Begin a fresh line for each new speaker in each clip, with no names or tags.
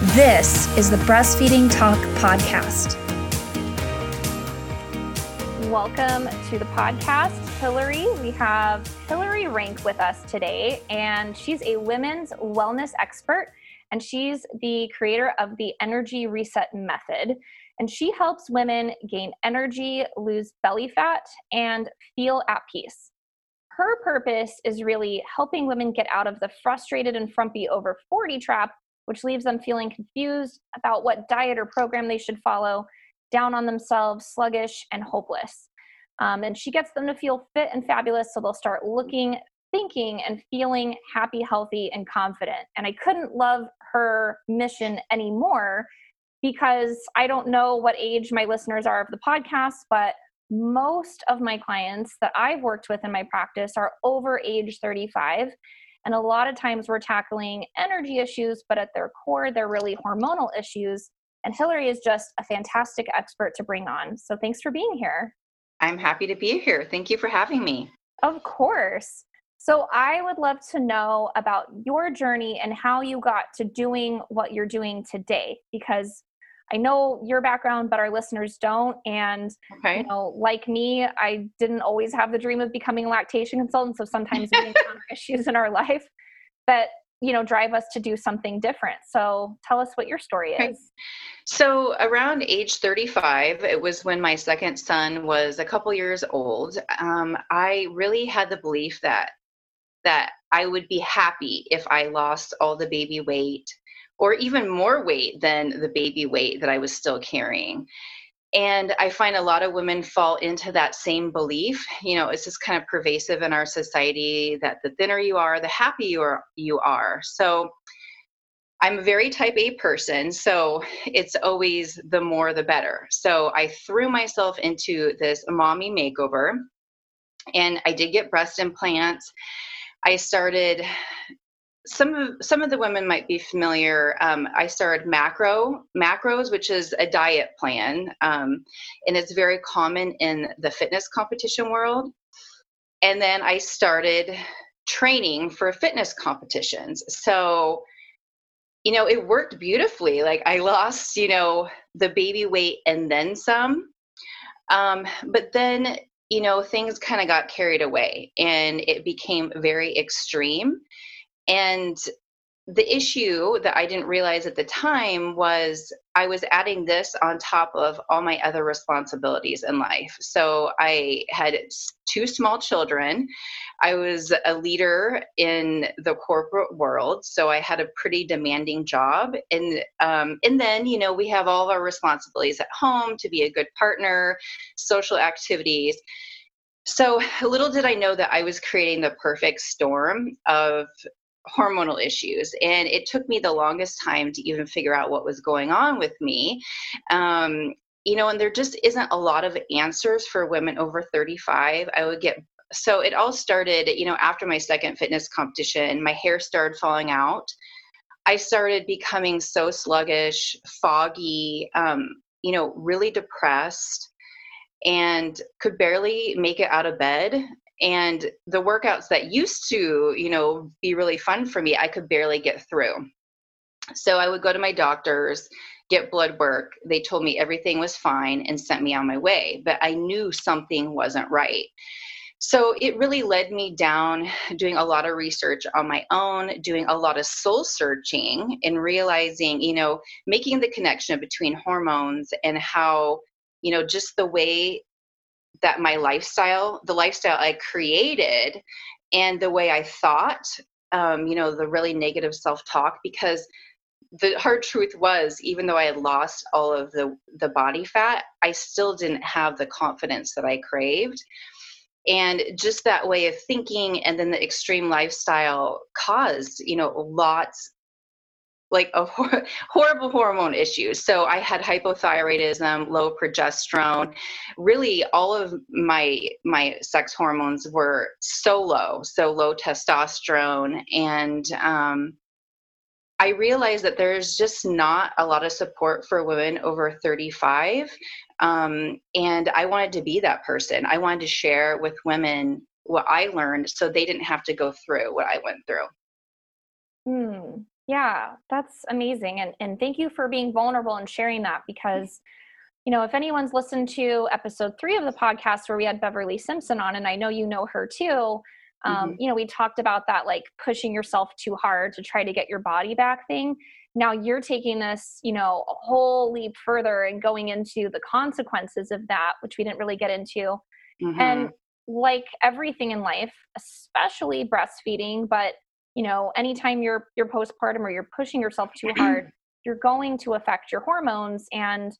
This is the Breastfeeding Talk Podcast.
Welcome to the podcast, Hillary. We have Hillary Rank with us today, and she's a women's wellness expert, and she's the creator of the Energy Reset Method. And she helps women gain energy, lose belly fat, and feel at peace. Her purpose is really helping women get out of the frustrated and frumpy over 40 trap which leaves them feeling confused about what diet or program they should follow, down on themselves, sluggish, and hopeless. Um, and she gets them to feel fit and fabulous so they'll start looking, thinking, and feeling happy, healthy, and confident. And I couldn't love her mission anymore because I don't know what age my listeners are of the podcast, but most of my clients that I've worked with in my practice are over age 35 and a lot of times we're tackling energy issues, but at their core, they're really hormonal issues. And Hillary is just a fantastic expert to bring on. So thanks for being here.
I'm happy to be here. Thank you for having me.
Of course. So I would love to know about your journey and how you got to doing what you're doing today because I know your background, but our listeners don't. And okay. you know, like me, I didn't always have the dream of becoming a lactation consultant. So sometimes we encounter issues in our life that you know drive us to do something different. So tell us what your story okay. is.
So around age 35, it was when my second son was a couple years old. Um, I really had the belief that that I would be happy if I lost all the baby weight or even more weight than the baby weight that I was still carrying. And I find a lot of women fall into that same belief. You know, it's just kind of pervasive in our society that the thinner you are, the happier you are. So I'm a very type A person, so it's always the more the better. So I threw myself into this mommy makeover and I did get breast implants. I started some of some of the women might be familiar. Um, I started macro macros, which is a diet plan, um, and it's very common in the fitness competition world. And then I started training for fitness competitions. So, you know, it worked beautifully. Like I lost, you know, the baby weight and then some. Um, but then, you know, things kind of got carried away and it became very extreme and the issue that I didn't realize at the time was I was adding this on top of all my other responsibilities in life. So I had two small children. I was a leader in the corporate world, so I had a pretty demanding job. And um, and then you know we have all of our responsibilities at home to be a good partner, social activities. So little did I know that I was creating the perfect storm of hormonal issues and it took me the longest time to even figure out what was going on with me. Um, you know and there just isn't a lot of answers for women over 35 i would get so it all started you know after my second fitness competition my hair started falling out. I started becoming so sluggish foggy um, you know really depressed and could barely make it out of bed and the workouts that used to you know be really fun for me i could barely get through. So i would go to my doctors get blood work. They told me everything was fine and sent me on my way but i knew something wasn't right. So it really led me down doing a lot of research on my own doing a lot of soul searching and realizing you know making the connection between hormones and how you know just the way that my lifestyle, the lifestyle I created, and the way I thought, um, you know, the really negative self talk, because the hard truth was even though i had lost all of the the body fat i still didn't have the confidence that i craved. And just that way of thinking and then the extreme lifestyle caused you know lots like a hor- horrible hormone issues. So I had hypothyroidism, low progesterone. Really, all of my my sex hormones were so low, so low testosterone, and um, I realized that there's just not a lot of support for women over 35. Um, and I wanted to be that person. I wanted to share with women what I learned so they didn't have to go through what I went through.
Hmm. Yeah, that's amazing. And and thank you for being vulnerable and sharing that because you know, if anyone's listened to episode three of the podcast where we had Beverly Simpson on, and I know you know her too, um, mm-hmm. you know, we talked about that like pushing yourself too hard to try to get your body back thing. Now you're taking this, you know, a whole leap further and going into the consequences of that, which we didn't really get into. Mm-hmm. And like everything in life, especially breastfeeding, but you know, anytime you're you're postpartum or you're pushing yourself too hard, you're going to affect your hormones. And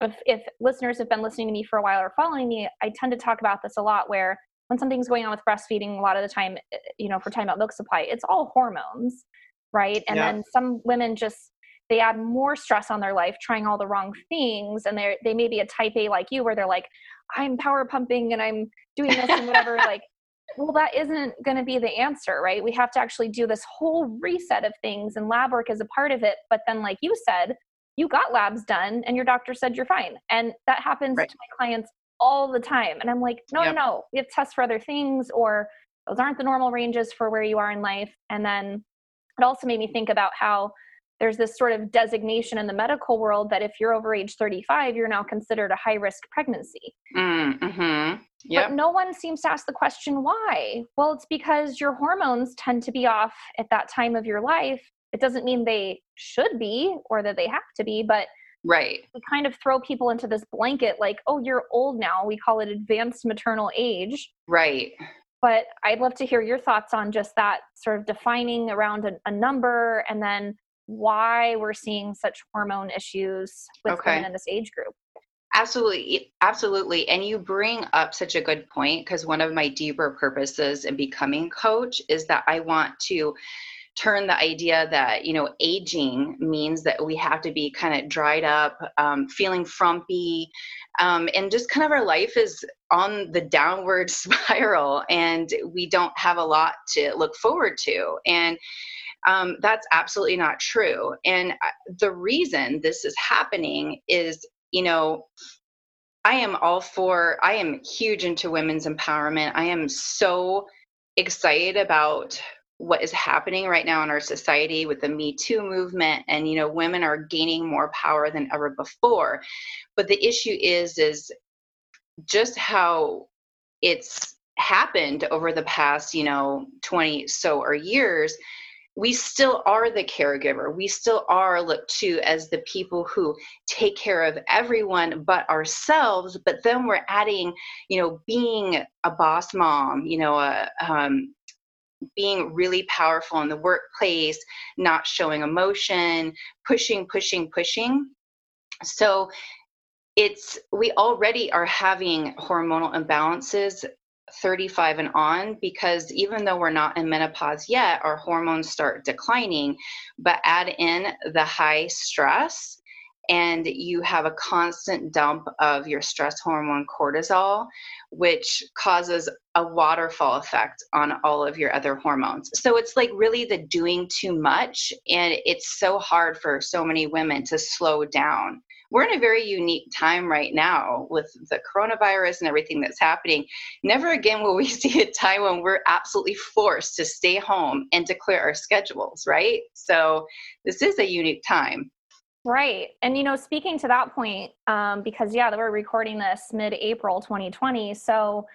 if, if listeners have been listening to me for a while or following me, I tend to talk about this a lot where when something's going on with breastfeeding, a lot of the time, eh, you know, for time about milk supply, it's all hormones, right? And yeah. then some women just they add more stress on their life trying all the wrong things and they they may be a type A like you where they're like I'm power pumping and I'm doing this and whatever like well that isn't going to be the answer right we have to actually do this whole reset of things and lab work is a part of it but then like you said you got labs done and your doctor said you're fine and that happens right. to my clients all the time. And I'm like, no, yep. no, no, we have tests for other things, or those aren't the normal ranges for where you are in life. And then it also made me think about how there's this sort of designation in the medical world that if you're over age 35, you're now considered a high risk pregnancy.
Mm-hmm.
Yep. But no one seems to ask the question why. Well, it's because your hormones tend to be off at that time of your life. It doesn't mean they should be or that they have to be, but
Right.
We kind of throw people into this blanket like, oh, you're old now. We call it advanced maternal age.
Right.
But I'd love to hear your thoughts on just that sort of defining around a, a number and then why we're seeing such hormone issues with okay. women in this age group.
Absolutely, absolutely. And you bring up such a good point because one of my deeper purposes in becoming coach is that I want to turn the idea that you know aging means that we have to be kind of dried up um, feeling frumpy um, and just kind of our life is on the downward spiral and we don't have a lot to look forward to and um, that's absolutely not true and uh, the reason this is happening is you know i am all for i am huge into women's empowerment. I am so excited about what is happening right now in our society with the me too movement and you know women are gaining more power than ever before. But the issue is is just how it's happened over the past you know 20 so or years we still are the caregiver we still are looked to as the people who take care of everyone but ourselves but then we're adding you know being a boss mom you know a um, being really powerful in the workplace, not showing emotion, pushing, pushing, pushing. So it's we already are having hormonal imbalances 35 and on because even though we're not in menopause yet, our hormones start declining. But add in the high stress and you have a constant dump of your stress hormone cortisol, which causes a waterfall effect on all of your other hormones. So it's like really the doing too much, and it's so hard for so many women to slow down. We're in a very unique time right now with the coronavirus and everything that's happening. Never again will we see a time when we're absolutely forced to stay home and to clear our schedules, right? So this is a unique time.
Right. And, you know, speaking to that point, um, because, yeah, we're recording this mid April 2020. So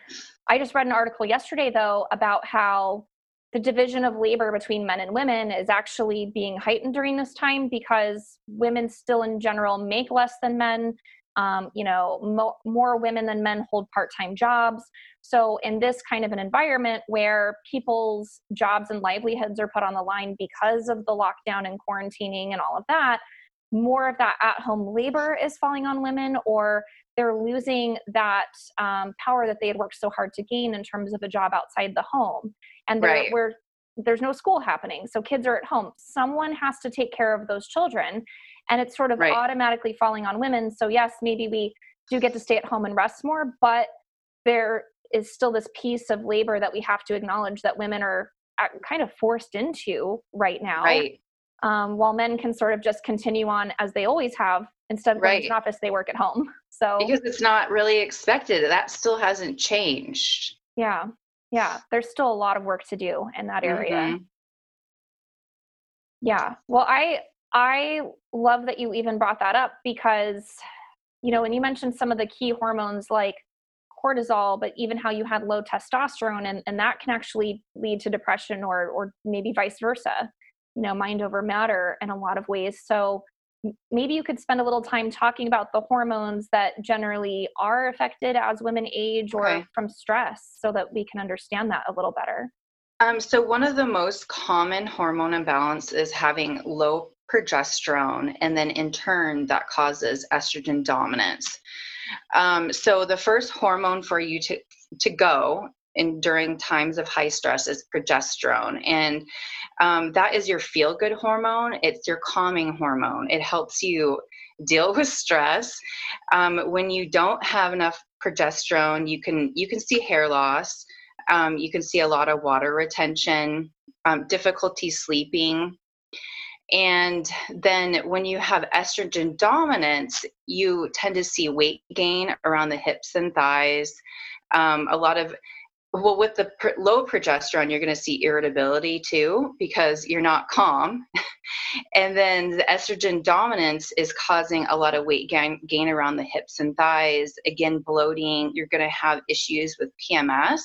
I just read an article yesterday, though, about how the division of labor between men and women is actually being heightened during this time because women still, in general, make less than men. Um, you know, mo- more women than men hold part time jobs. So, in this kind of an environment where people's jobs and livelihoods are put on the line because of the lockdown and quarantining and all of that, more of that at home labor is falling on women or they're losing that um, power that they had worked so hard to gain in terms of a job outside the home. And right. we're there's no school happening so kids are at home. Someone has to take care of those children and it's sort of right. automatically falling on women. So yes maybe we do get to stay at home and rest more but there is still this piece of labor that we have to acknowledge that women are kind of forced into right now.
Right
um, while men can sort of just continue on as they always have instead of going to an office they work at home. So
because it's not really expected. That still hasn't changed.
Yeah. Yeah. There's still a lot of work to do in that area. Mm-hmm. yeah. Well i i love that you even brought that up because you know when you mentioned some of the key hormones like cortisol but even how you had low testosterone and, and that can actually lead to depression or or maybe vice versa you know mind over matter in a lot of ways so maybe you could spend a little time talking about the hormones that generally are affected as women age or okay. from stress so that we can understand that a little better.
Um, so, one of the most common hormone imbalance is having low progesterone, and then in turn, that causes estrogen dominance. Um, so, the first hormone for you to, to go in during times of high stress is progesterone. And um, that is your feel good hormone. It's your calming hormone. It helps you deal with stress. Um, when you don't have enough progesterone you can you can see hair loss. Um, you can see a lot of water retention um, difficulty sleeping. And then when you have estrogen dominance, you tend to see weight gain around the hips and thighs. Um, a lot of well with the pr- low progesterone you're going to see irritability too because you're not calm. And then the estrogen dominance is causing a lot of weight gain, gain around the hips and thighs. Again bloating you're going to have issues with pms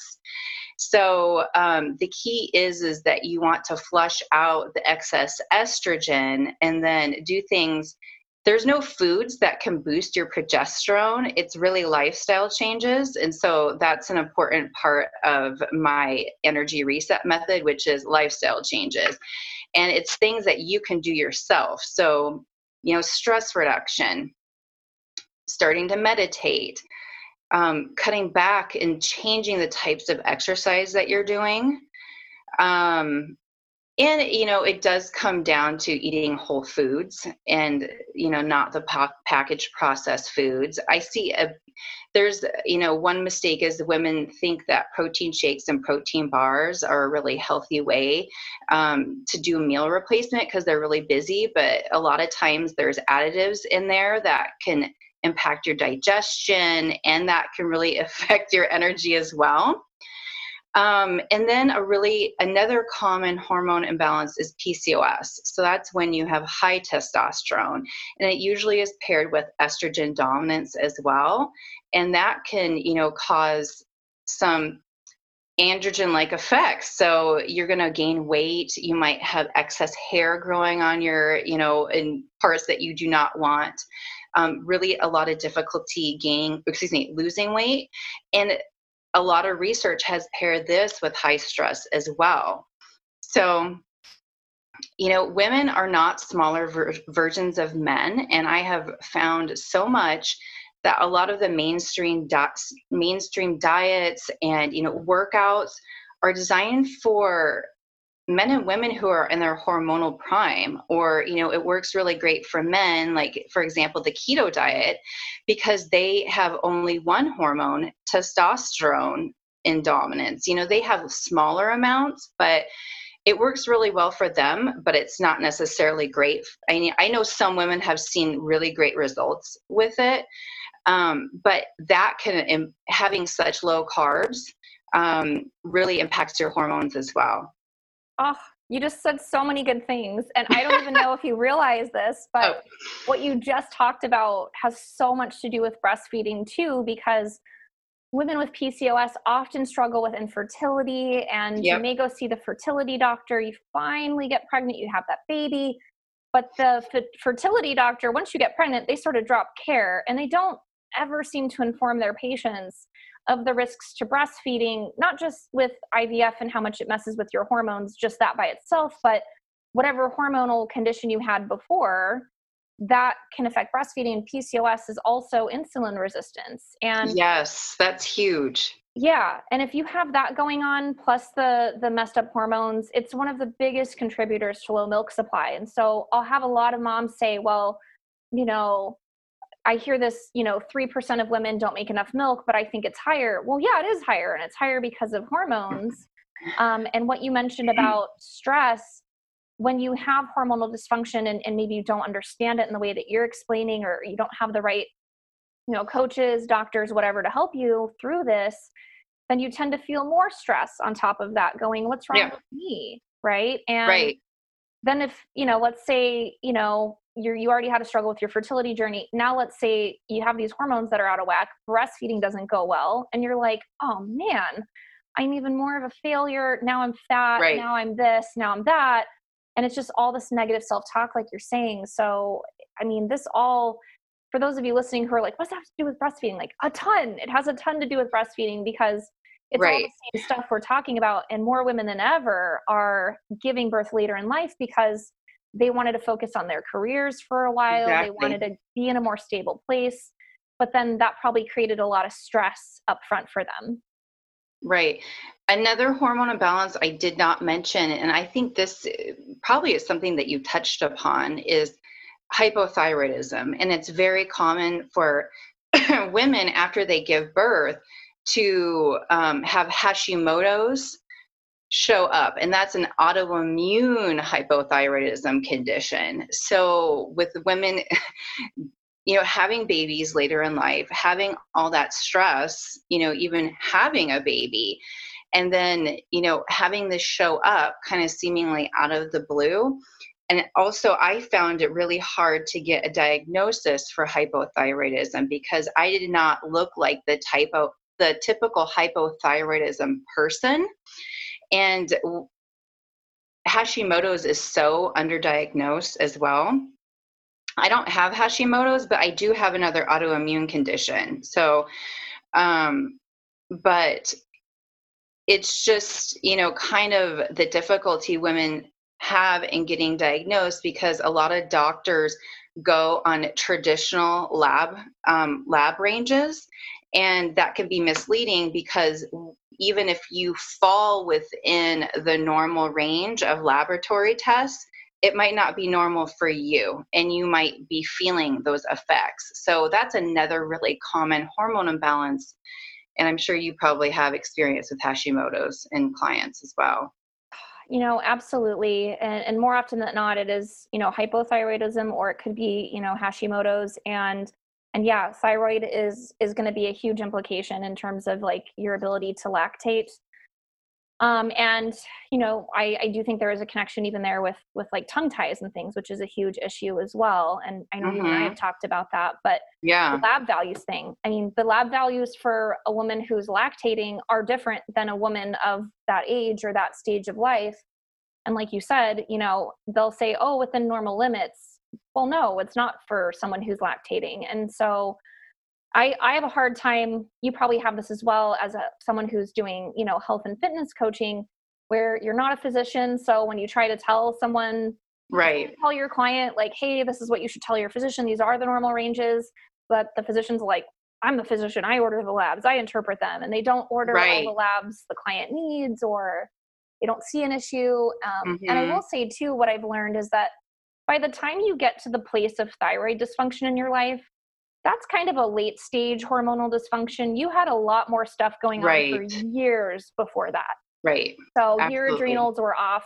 so um, the key is is that you want to flush out the excess estrogen and then do things there's no foods that can boost your progesterone. It's really lifestyle changes. And so that's an important part of my energy reset method, which is lifestyle changes. And it's things that you can do yourself. So, you know, stress reduction, starting to meditate, um, cutting back and changing the types of exercise that you're doing. Um, and you know it does come down to eating whole foods and you know not the pa- packaged processed foods. I see a there's you know one mistake is women think that protein shakes and protein bars are a really healthy way um, to do meal replacement because they're really busy but a lot of times there's additives in there that can impact your digestion and that can really affect your energy as well um, and then a really another common hormone imbalance is PCOS. So that's when you have high testosterone, and it usually is paired with estrogen dominance as well, and that can you know cause some androgen like effects. So you're going to gain weight you might have excess hair growing on your you know in parts that you do not want. Um, really a lot of difficulty gaining excuse me losing weight. And a lot of research has paired this with high stress as well. So, you know, women are not smaller ver- versions of men, and I have found so much that a lot of the mainstream di- mainstream diets and you know workouts are designed for men and women who are in their hormonal prime or you know it works really great for men like for example the keto diet because they have only one hormone testosterone in dominance. You know they have smaller amounts but it works really well for them but it's not necessarily great i, mean, I know some women have seen really great results with it um, but that can having such low carbs um, really impacts your hormones as well
Oh, you just said so many good things. And I don't even know if you realize this, but oh. what you just talked about has so much to do with breastfeeding too, because women with PCOS often struggle with infertility and yep. you may go see the fertility doctor. You finally get pregnant, you have that baby. But the f- fertility doctor, once you get pregnant, they sort of drop care and they don't ever seem to inform their patients of the risks to breastfeeding, not just with IVF and how much it messes with your hormones, just that by itself, but whatever hormonal condition you had before that can affect breastfeeding. PCOS is also insulin resistance. And
yes, that's huge.
yeah and if you have that going on plus the the messed up hormones it's one of the biggest contributors to low milk supply and so i'll have a lot of moms say well you know i hear this you know 3% of women don't make enough milk but i think it's higher well yeah it is higher and it's higher because of hormones um, and what you mentioned about stress when you have hormonal dysfunction and, and maybe you don't understand it in the way that you're explaining or you don't have the right you know coaches doctors whatever to help you through this then you tend to feel more stress on top of that going what's wrong yeah. with me right and
right.
then if you know let's say you know you you already had a struggle with your fertility journey now let's say you have these hormones that are out of whack breastfeeding doesn't go well and you're like oh man i'm even more of a failure now i'm fat right. now i'm this now i'm that and it's just all this negative self-talk like you're saying so i mean this all for those of you listening who are like, what's that have to do with breastfeeding? Like a ton. It has a ton to do with breastfeeding because it's right. all the same stuff we're talking about. And more women than ever are giving birth later in life because they wanted to focus on their careers for a while. Exactly. They wanted to be in a more stable place. But then that probably created a lot of stress up front for them.
Right. Another hormone imbalance I did not mention, and I think this probably is something that you touched upon, is hypothyroidism. And it's very common for women after they give birth to um, have Hashimoto's show up and that's an autoimmune hypothyroidism condition. So with women you know having babies later in life having all that stress you know even having a baby and then you know having this show up kind of seemingly out of the blue. And also i found it really hard to get a diagnosis for hypothyroidism because i did not look like the type of the typical hypothyroidism person and hashimoto's is so underdiagnosed as well. I don't have hashimoto's but i do have another autoimmune condition. So um but it's just you know kind of the difficulty women have in getting diagnosed because a lot of doctors go on traditional lab um, lab ranges and that can be misleading because even if you fall within the normal range of laboratory tests it might not be normal for you and you might be feeling those effects so that's another really common hormone imbalance and i'm sure you probably have experience with hashimoto's in clients as well
you know, absolutely. And, and more often than not, it is, you know, hypothyroidism or it could be, you know, Hashimoto's and and yeah, thyroid is is going to be a huge implication in terms of like your ability to lactate. Um, and you know I, I do think there is a connection even there with with like tongue ties and things which is a huge issue as well. And i know mm-hmm. i have talked about that but
yeah.
the lab values thing i mean the lab values for a woman who's lactating are different than a woman of that age or that stage of life. And like you said you know they'll say oh within normal limits well no it's not for someone who's lactating and so I, I have a hard time you probably have this as well as a someone who's doing you know health and fitness coaching where you're not a physician so when you try to tell someone
right
tell your client like hey this is what you should tell your physician these are the normal ranges but the physician's like i'm the physician i order the labs i interpret them and they don't order right. all the labs the client needs or they don't see an issue um, mm-hmm. and i mm-hmm. will say too what i've learned is that by the time you get to the place of thyroid dysfunction in your life that's kind of a late stage hormonal dysfunction. You had a lot more stuff going right. on for years before that.
Right.
So Absolutely. your adrenals were off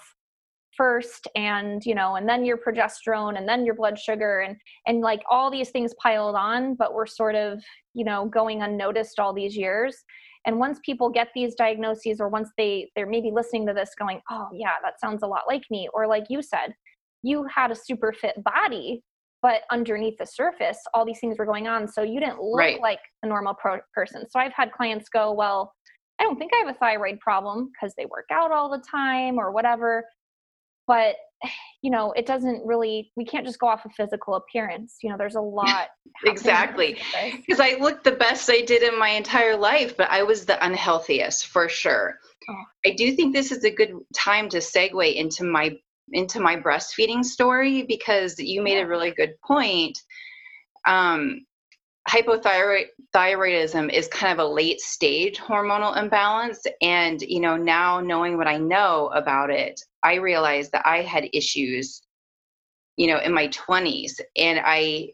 first and you know and then your progesterone and then your blood sugar and and like all these things piled on but we're sort of you know going unnoticed all these years and once people get these diagnoses or once they they're maybe listening to this going oh yeah that sounds a lot like me or like you said you had a super fit body but underneath the surface all these things were going on so you didn't look right. like a normal pro- person so i've had clients go well i don't think i have a thyroid problem because they work out all the time or whatever but you know it doesn't really we can't just go off of physical appearance you know there's a lot
exactly because i looked the best i did in my entire life but i was the unhealthiest for sure oh. i do think this is a good time to segue into my into my breastfeeding story because you made a really good point. Um, hypothyroidism is kind of a late stage hormonal imbalance and you know now knowing what i know about it i realized that i had issues you know in my 20s and i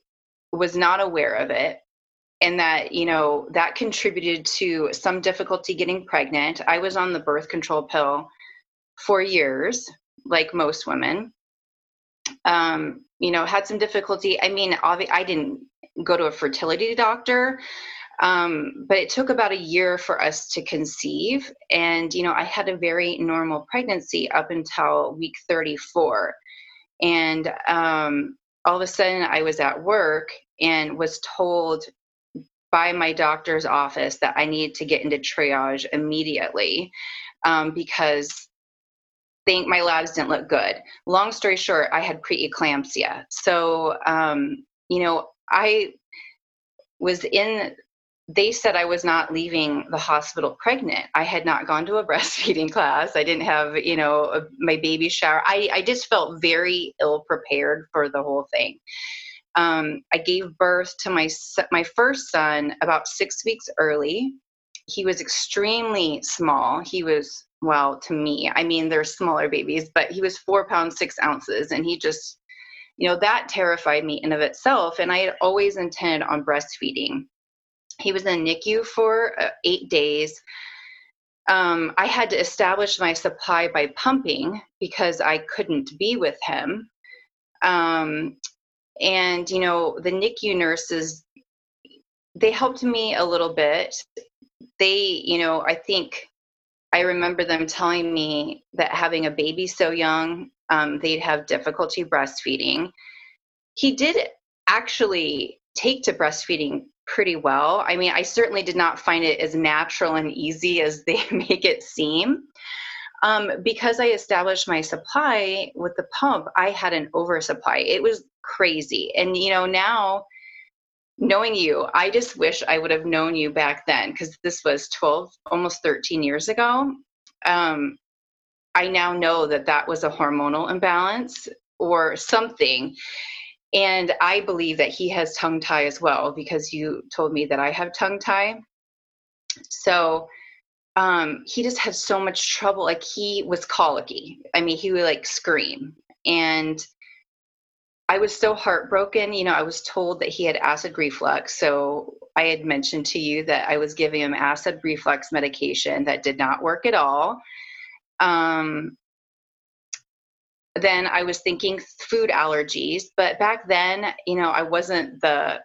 was not aware of it and that you know that contributed to some difficulty getting pregnant i was on the birth control pill for years like most women. Um, you know had some difficulty. I mean i didn't go to a fertility doctor um, but it took about a year for us to conceive. And you know i had a very normal pregnancy up until week 34 and um, all of a sudden i was at work and was told by my doctor's office that I needed to get into triage immediately um, because think my labs didn't look good. Long story short, I had preeclampsia. So, um, you know, I was in, they said I was not leaving the hospital pregnant. I had not gone to a breastfeeding class. I didn't have, you know, a, my baby shower. I, I just felt very ill prepared for the whole thing um, I gave birth to my my first son about six weeks early. He was extremely small. He was well to me. I mean, they're smaller babies, but he was four pounds six ounces, and he just, you know, that terrified me in of itself. And I had always intended on breastfeeding. He was in NICU for uh, eight days. Um, I had to establish my supply by pumping because I couldn't be with him. Um, and you know the nicu nurses they helped me a little bit they you know i think i remember them telling me that having a baby so young um, they'd have difficulty breastfeeding he did actually take to breastfeeding pretty well i mean i certainly did not find it as natural and easy as they make it seem um, because I established my supply with the pump, I had an oversupply. It was crazy. And, you know, now knowing you, I just wish I would have known you back then because this was 12, almost 13 years ago. Um, I now know that that was a hormonal imbalance or something. And I believe that he has tongue tie as well because you told me that I have tongue tie. So, um, he just had so much trouble. Like he was colicky. I mean, he would like scream. And I was so heartbroken. You know, I was told that he had acid reflux. So I had mentioned to you that I was giving him acid reflux medication that did not work at all. Um, then I was thinking food allergies, but back then, you know, I wasn't the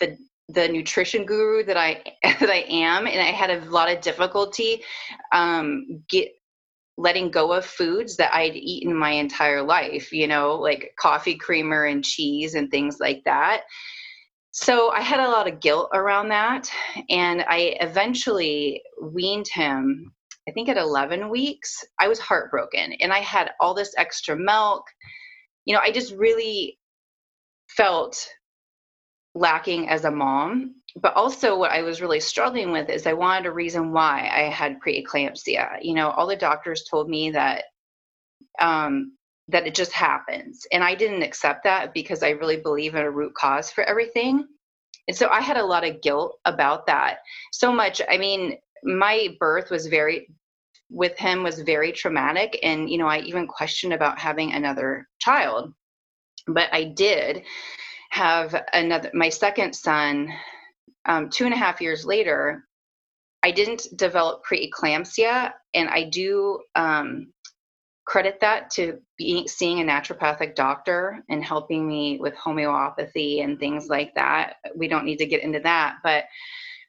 the the nutrition guru that I that I am, and I had a lot of difficulty um, get letting go of foods that I'd eaten my entire life. You know, like coffee creamer and cheese and things like that. So I had a lot of guilt around that, and I eventually weaned him. I think at 11 weeks, I was heartbroken, and I had all this extra milk. You know, I just really felt lacking as a mom but also what i was really struggling with is i wanted a reason why i had preeclampsia. You know all the doctors told me that um, that it just happens. And i didn't accept that because i really believe in a root cause for everything. And so i had a lot of guilt about that. So much i mean my birth was very with him was very traumatic. And you know i even questioned about having another child. But i did have another my second son um, two and a half years later i didn't develop preeclampsia and i do um, credit that to being seeing a naturopathic doctor and helping me with homeopathy and things like that. We don't need to get into that but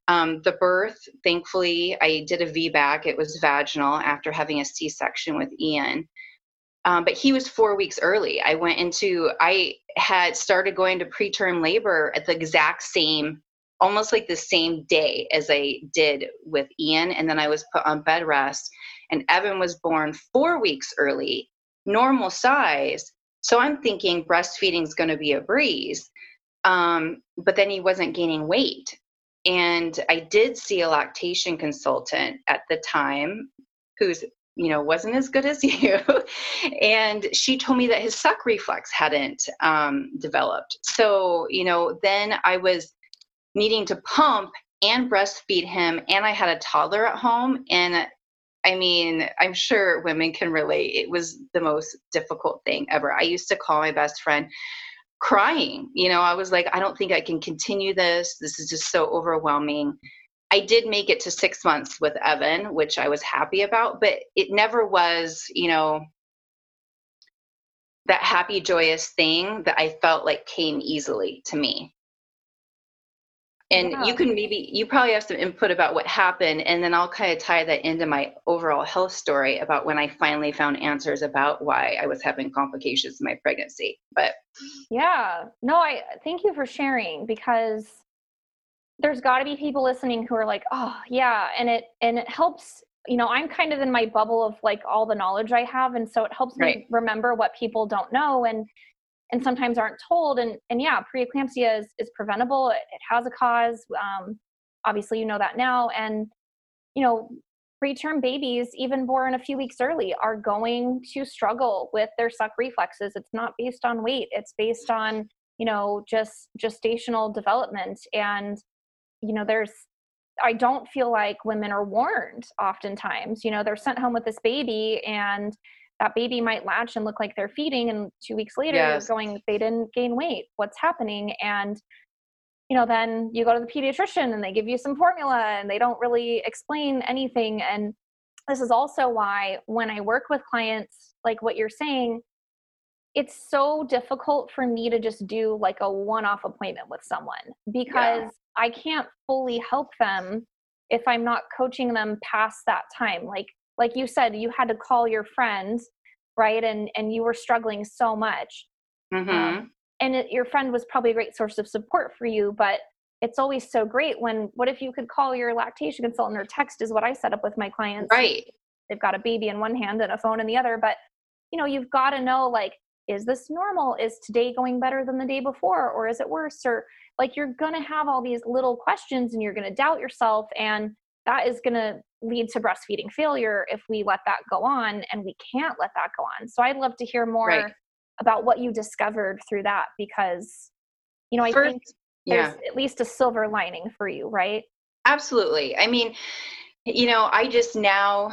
um, the birth thankfully i did a vbac it was vaginal after having a c-section with ian. Um, but he was four weeks early. I went into, I had started going to preterm labor at the exact same, almost like the same day as I did with Ian. And then I was put on bed rest. And Evan was born four weeks early, normal size. So I'm thinking breastfeeding is going to be a breeze. Um, but then he wasn't gaining weight. And I did see a lactation consultant at the time who's you know wasn't as good as you and she told me that his suck reflex hadn't um, developed so you know then i was needing to pump and breastfeed him and i had a toddler at home and i mean i'm sure women can relate. It was the most difficult thing ever. I used to call my best friend crying. You know i was like i don't think i can continue this. This is just so overwhelming. I did make it to six months with evan which i was happy about but it never was you know that happy joyous thing that i felt like came easily to me and yeah. you can maybe you probably have some input about what happened and then i'll kind of tie that into my overall health story about when i finally found answers about why i was having complications in my pregnancy but
yeah no i thank you for sharing because there's got to be people listening who are like oh yeah and it and it helps you know i'm kind of in my bubble of like all the knowledge i have and so it helps right. me remember what people don't know and and sometimes aren't told and and yeah preeclampsia is is preventable. It, it has a cause um, obviously you know that now and you know preterm babies even born a few weeks early are going to struggle with their suck reflexes. It's not based on weight. It's based on you know just gestational development. And you know there's i don't feel like women are warned oftentimes. You know they're sent home with this baby and that baby might latch and look like they're feeding and two weeks later yes. going they didn't gain weight what's happening and you know then you go to the pediatrician and they give you some formula and they don't really explain anything and this is also why when i work with clients like what you're saying it's so difficult for me to just do like a one-off appointment with someone because yeah. i can't fully help them if i'm not coaching them past that time like like you said you had to call your friends right and and you were struggling so much. Mm-hmm. um, and it, your friend was probably a great source of support for you but it's always so great when what if you could call your lactation consultant or text is what i set up with my clients.
Right.
they've got a baby in one hand and a phone in the other but you know you've got to know like is this normal? Is today going better than the day before or is it worse? Or like you're going to have all these little questions and you're going to doubt yourself and that is going to lead to breastfeeding failure if we let that go on and we can't let that go on so i'd love to hear more right. about what you discovered through that because you know i First, think there's yeah. at least a silver lining for you right
absolutely i mean you know i just now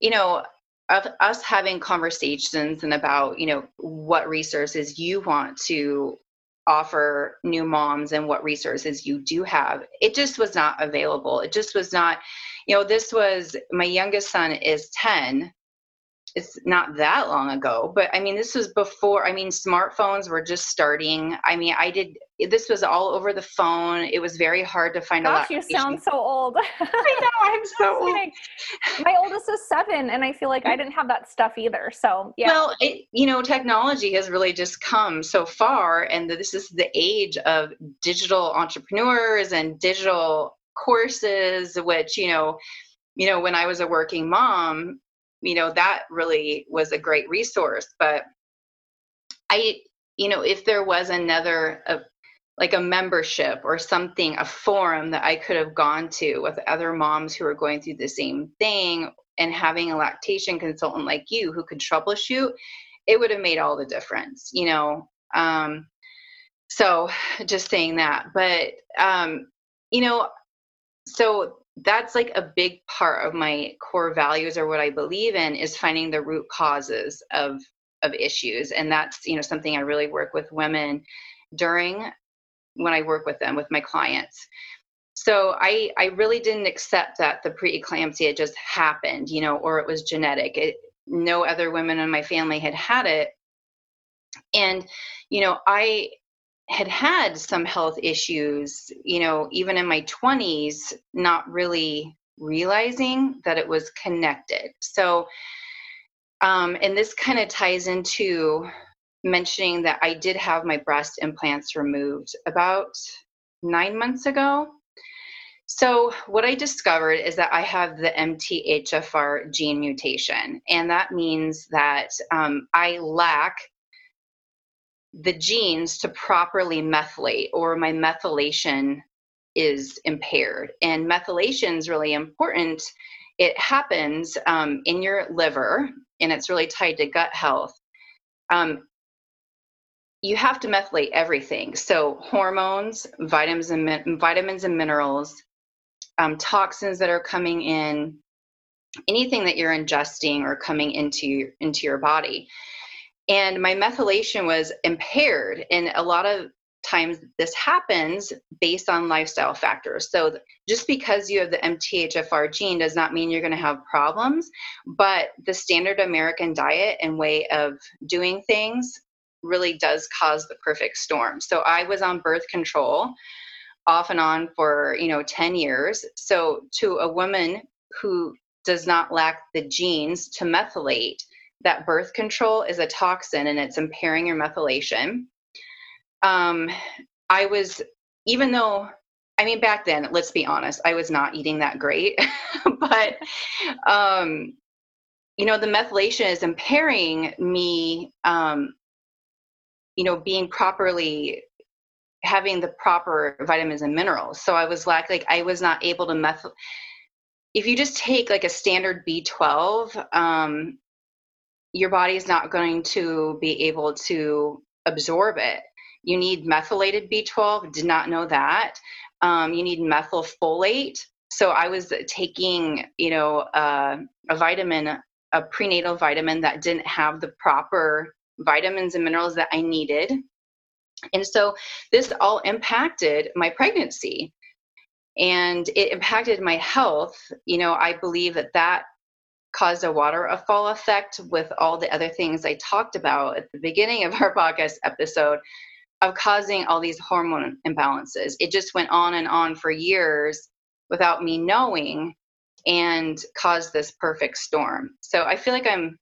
you know of us having conversations and about you know what resources you want to offer new moms and what resources you do have. It just was not available. It just was not you know this was my youngest son is 10 it's not that long ago but i mean this was before i mean smartphones were just starting. I mean i did this was all over the phone. It was very hard to find
Gosh, a lot you sound so old.
I know i'm so old.
my oldest is seven and i feel like i didn't have that stuff either so yeah.
Well it, you know technology has really just come so far and this is the age of digital entrepreneurs and digital courses which you know you know when i was a working mom you know that really was a great resource but i you know if there was another uh, like a membership or something a forum that i could have gone to with other moms who are going through the same thing and having a lactation consultant like you who could troubleshoot it would have made all the difference you know um so just saying that but um you know so that's like a big part of my core values or what I believe in is finding the root causes of of issues and that's you know something I really work with women during when I work with them with my clients. So I I really didn't accept that the preeclampsia just happened, you know, or it was genetic. It, no other women in my family had had it. And you know, I had had some health issues, you know, even in my 20s, not really realizing that it was connected. So, um, and this kind of ties into mentioning that I did have my breast implants removed about nine months ago. So, what I discovered is that I have the MTHFR gene mutation, and that means that um, I lack the genes to properly methylate or my methylation is impaired and methylation is really important it happens um, in your liver and it's really tied to gut health um, you have to methylate everything. So hormones, vitamins and vitamins and minerals, um, toxins that are coming in, anything that you're ingesting or coming into into your body. And my methylation was impaired, and a lot of times this happens based on lifestyle factors. So just because you have the MTHFR gene does not mean you're going to have problems, but the standard American diet and way of doing things really does cause the perfect storm. So I was on birth control off and on for, you know, 10 years. So to a woman who does not lack the genes to methylate, that birth control is a toxin and it's impairing your methylation. Um, I was, even though, I mean, back then, let's be honest, I was not eating that great, but, um, you know, the methylation is impairing me um, you know being properly having the proper vitamins and minerals so i was like like i was not able to meth if you just take like a standard b12 um your body is not going to be able to absorb it you need methylated b12 did not know that um, you need methylfolate so i was taking you know uh, a vitamin a prenatal vitamin that didn't have the proper vitamins and minerals that I needed. And so this all impacted my pregnancy and it impacted my health. You know, I believe that that caused a waterfall effect with all the other things I talked about at the beginning of our podcast episode of causing all these hormone imbalances. It just went on and on for years without me knowing and caused this perfect storm. So I feel like I'm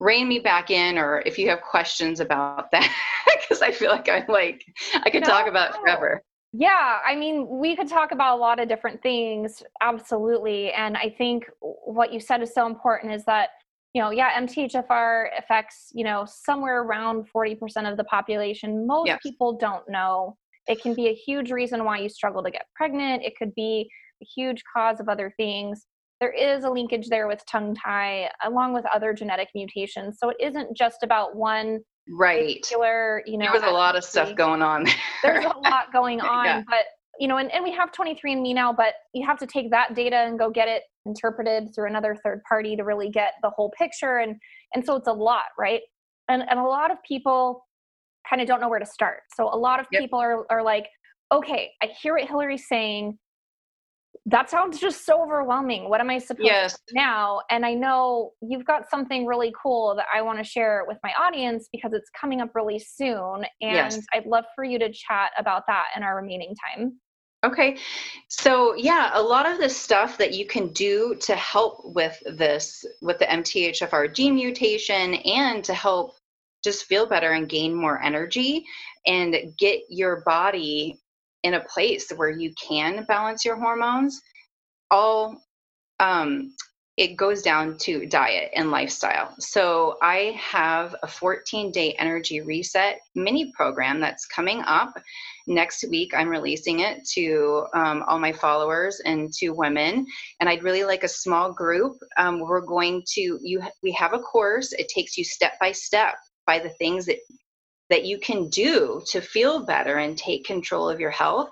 rein me back in or if you have questions about that because i feel like i'm like i could no, talk about forever
yeah i mean we could talk about a lot of different things absolutely and i think what you said is so important is that you know yeah mthfr affects you know somewhere around 40% of the population. Most yes. people don't know. It can be a huge reason why you struggle to get pregnant. It could be a huge cause of other things. There is a linkage there with tongue tie along with other genetic mutations so it isn't just about one
right
particular you know
there was a lot of stuff going on there.
there's a lot going on yeah. but you know and, and we have 23andme now but you have to take that data and go get it interpreted through another third party to really get the whole picture and and so it's a lot right and and a lot of people kind of don't know where to start so a lot of yep. people are are like okay i hear what hillary's saying that sounds just so overwhelming. What am I supposed yes. to do now? And I know you've got something really cool that I want to share with my audience because it's coming up really soon. And yes. I'd love for you to chat about that in our remaining time.
Okay. So, yeah, a lot of the stuff that you can do to help with this, with the MTHFR gene mutation, and to help just feel better and gain more energy and get your body in a place where you can balance your hormones, all um, it goes down to diet and lifestyle. So I have a 14 day energy reset mini program that's coming up next week. I'm releasing it to um, all my followers and to women, and I'd really like a small group. Um, we're going to you. We have a course. It takes you step by step by the things that that you can do to feel better and take control of your health.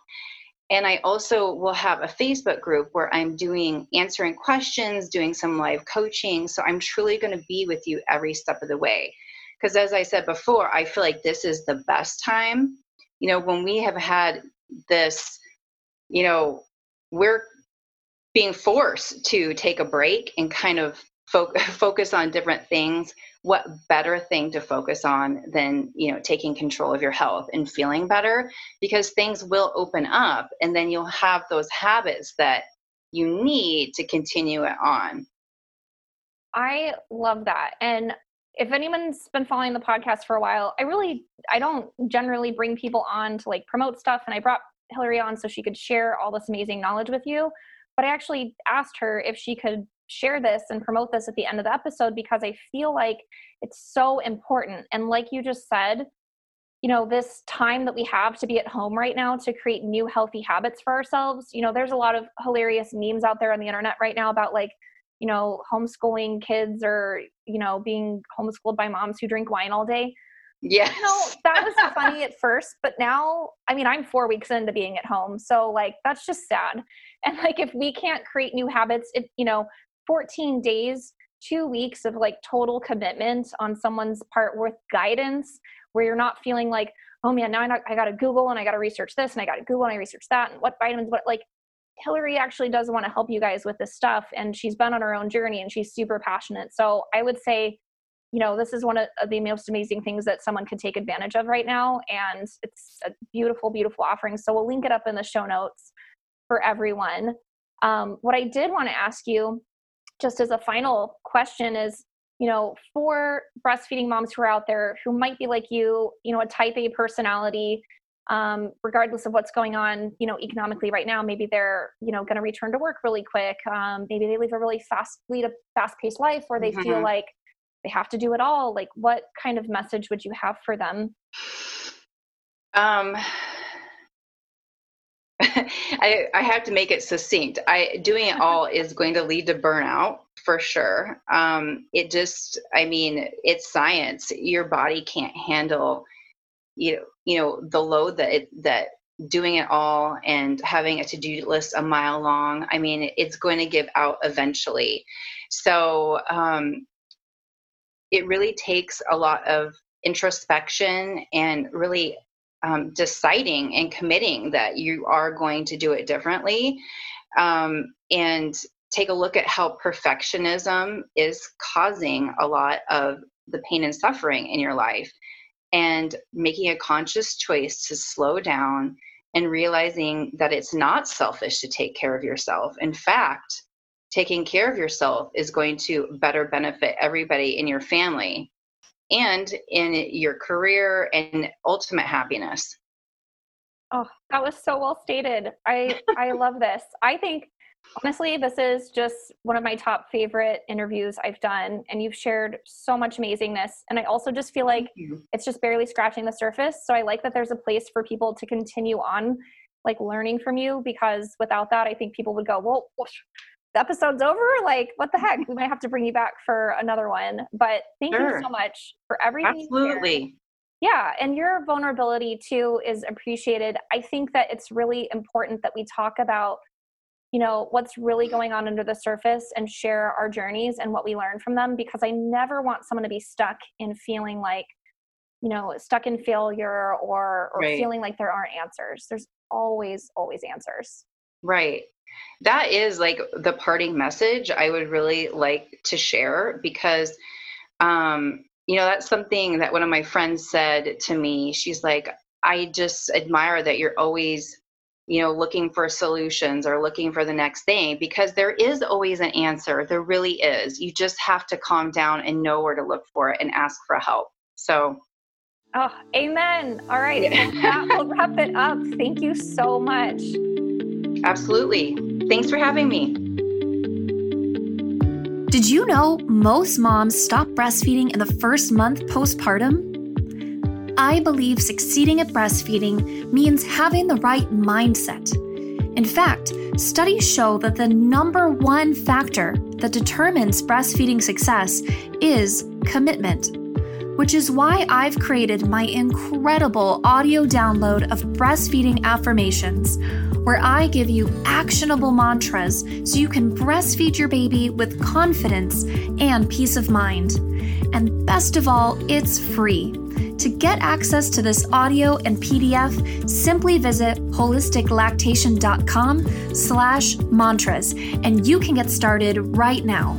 And I also will have a Facebook group where I'm doing answering questions, doing some live coaching. So I'm truly going to be with you every step of the way. Because as I said before, I feel like this is the best time. You know, when we have had this, you know, we're being forced to take a break and kind of fo- focus on different things what better thing to focus on than you know taking control of your health and feeling better? Because things will open up and then you'll have those habits that you need to continue it on.
I love that and if anyone's been following the podcast for a while i really i don't generally bring people on to like promote stuff and i brought hillary on so she could share all this amazing knowledge with you but i actually asked her if she could share this and promote this at the end of the episode because I feel like it's so important. And like you just said, you know, this time that we have to be at home right now to create new healthy habits for ourselves. You know, there's a lot of hilarious memes out there on the internet right now about like, you know, homeschooling kids or, you know, being homeschooled by moms who drink wine all day.
Yeah.
You know, that was funny at first, but now, I mean, I'm four weeks into being at home. So, like, that's just sad. And, like, if we can't create new habits, it, you know, 14 days, two weeks of like total commitment on someone's part with guidance where you're not feeling like, oh man, now I, I got to Google and I got to research this and I got to Google and I research that and what vitamins, what like Hillary actually does want to help you guys with this stuff and she's been on her own journey and she's super passionate. So I would say, you know, this is one of the most amazing things that someone could take advantage of right now. And it's a beautiful, beautiful offering. So we'll link it up in the show notes for everyone. Um, what I did want to ask you, just as a final question, is you know, for breastfeeding moms who are out there who might be like you, you know, a type A personality, um, regardless of what's going on, you know, economically right now, maybe they're, you know, going to return to work really quick. Um, maybe they live a really fast, lead a fast paced life where they mm-hmm. feel like they have to do it all. Like, what kind of message would you have for them?
Um, I, I have to make it succinct. I doing it all is going to lead to burnout for sure. Um, it just, I mean, it's science. Your body can't handle, you know, you know, the load that it, that doing it all and having a to-do list a mile long. I mean, it's going to give out eventually. So um, it really takes a lot of introspection and really um, deciding and committing that you are going to do it differently um, and take a look at how perfectionism is causing a lot of the pain and suffering in your life and making a conscious choice to slow down and realizing that it's not selfish to take care of yourself. In fact, taking care of yourself is going to better benefit everybody in your family and in your career and ultimate happiness.
Oh, that was so well stated. I I love this. I think honestly this is just one of my top favorite interviews I've done and you've shared so much amazingness and I also just feel like it's just barely scratching the surface. So I like that there's a place for people to continue on like learning from you because without that I think people would go, "Well, the episode's over? Like what the heck? We might have to bring you back for another one but thank sure. you so much for everything
absolutely.
Yeah and your vulnerability too is appreciated. I think that it's really important that we talk about you know what's really going on under the surface and share our journeys and what we learn from them because i never want someone to be stuck in feeling like you know stuck in failure or or right. feeling like there aren't answers. There's always always answers.
Right that is like the parting message I would really like to share because, um, you know, that's something that one of my friends said to me. She's like, I just admire that you're always, you know, looking for solutions or looking for the next thing because there is always an answer. There really is. You just have to calm down and know where to look for it and ask for help. So,
Oh, amen. All right. Yeah. that will wrap it up. Thank you so much.
Absolutely. Thanks for having me.
Did you know most moms stop breastfeeding in the first month postpartum? I believe succeeding at breastfeeding means having the right mindset. In fact, studies show that the number one factor that determines breastfeeding success is commitment, which is why I've created my incredible audio download of breastfeeding affirmations where I give you actionable mantras so you can breastfeed your baby with confidence and peace of mind. And best of all, it's free. To get access to this audio and PDF, simply visit holisticlactation.com slash mantras and you can get started right now.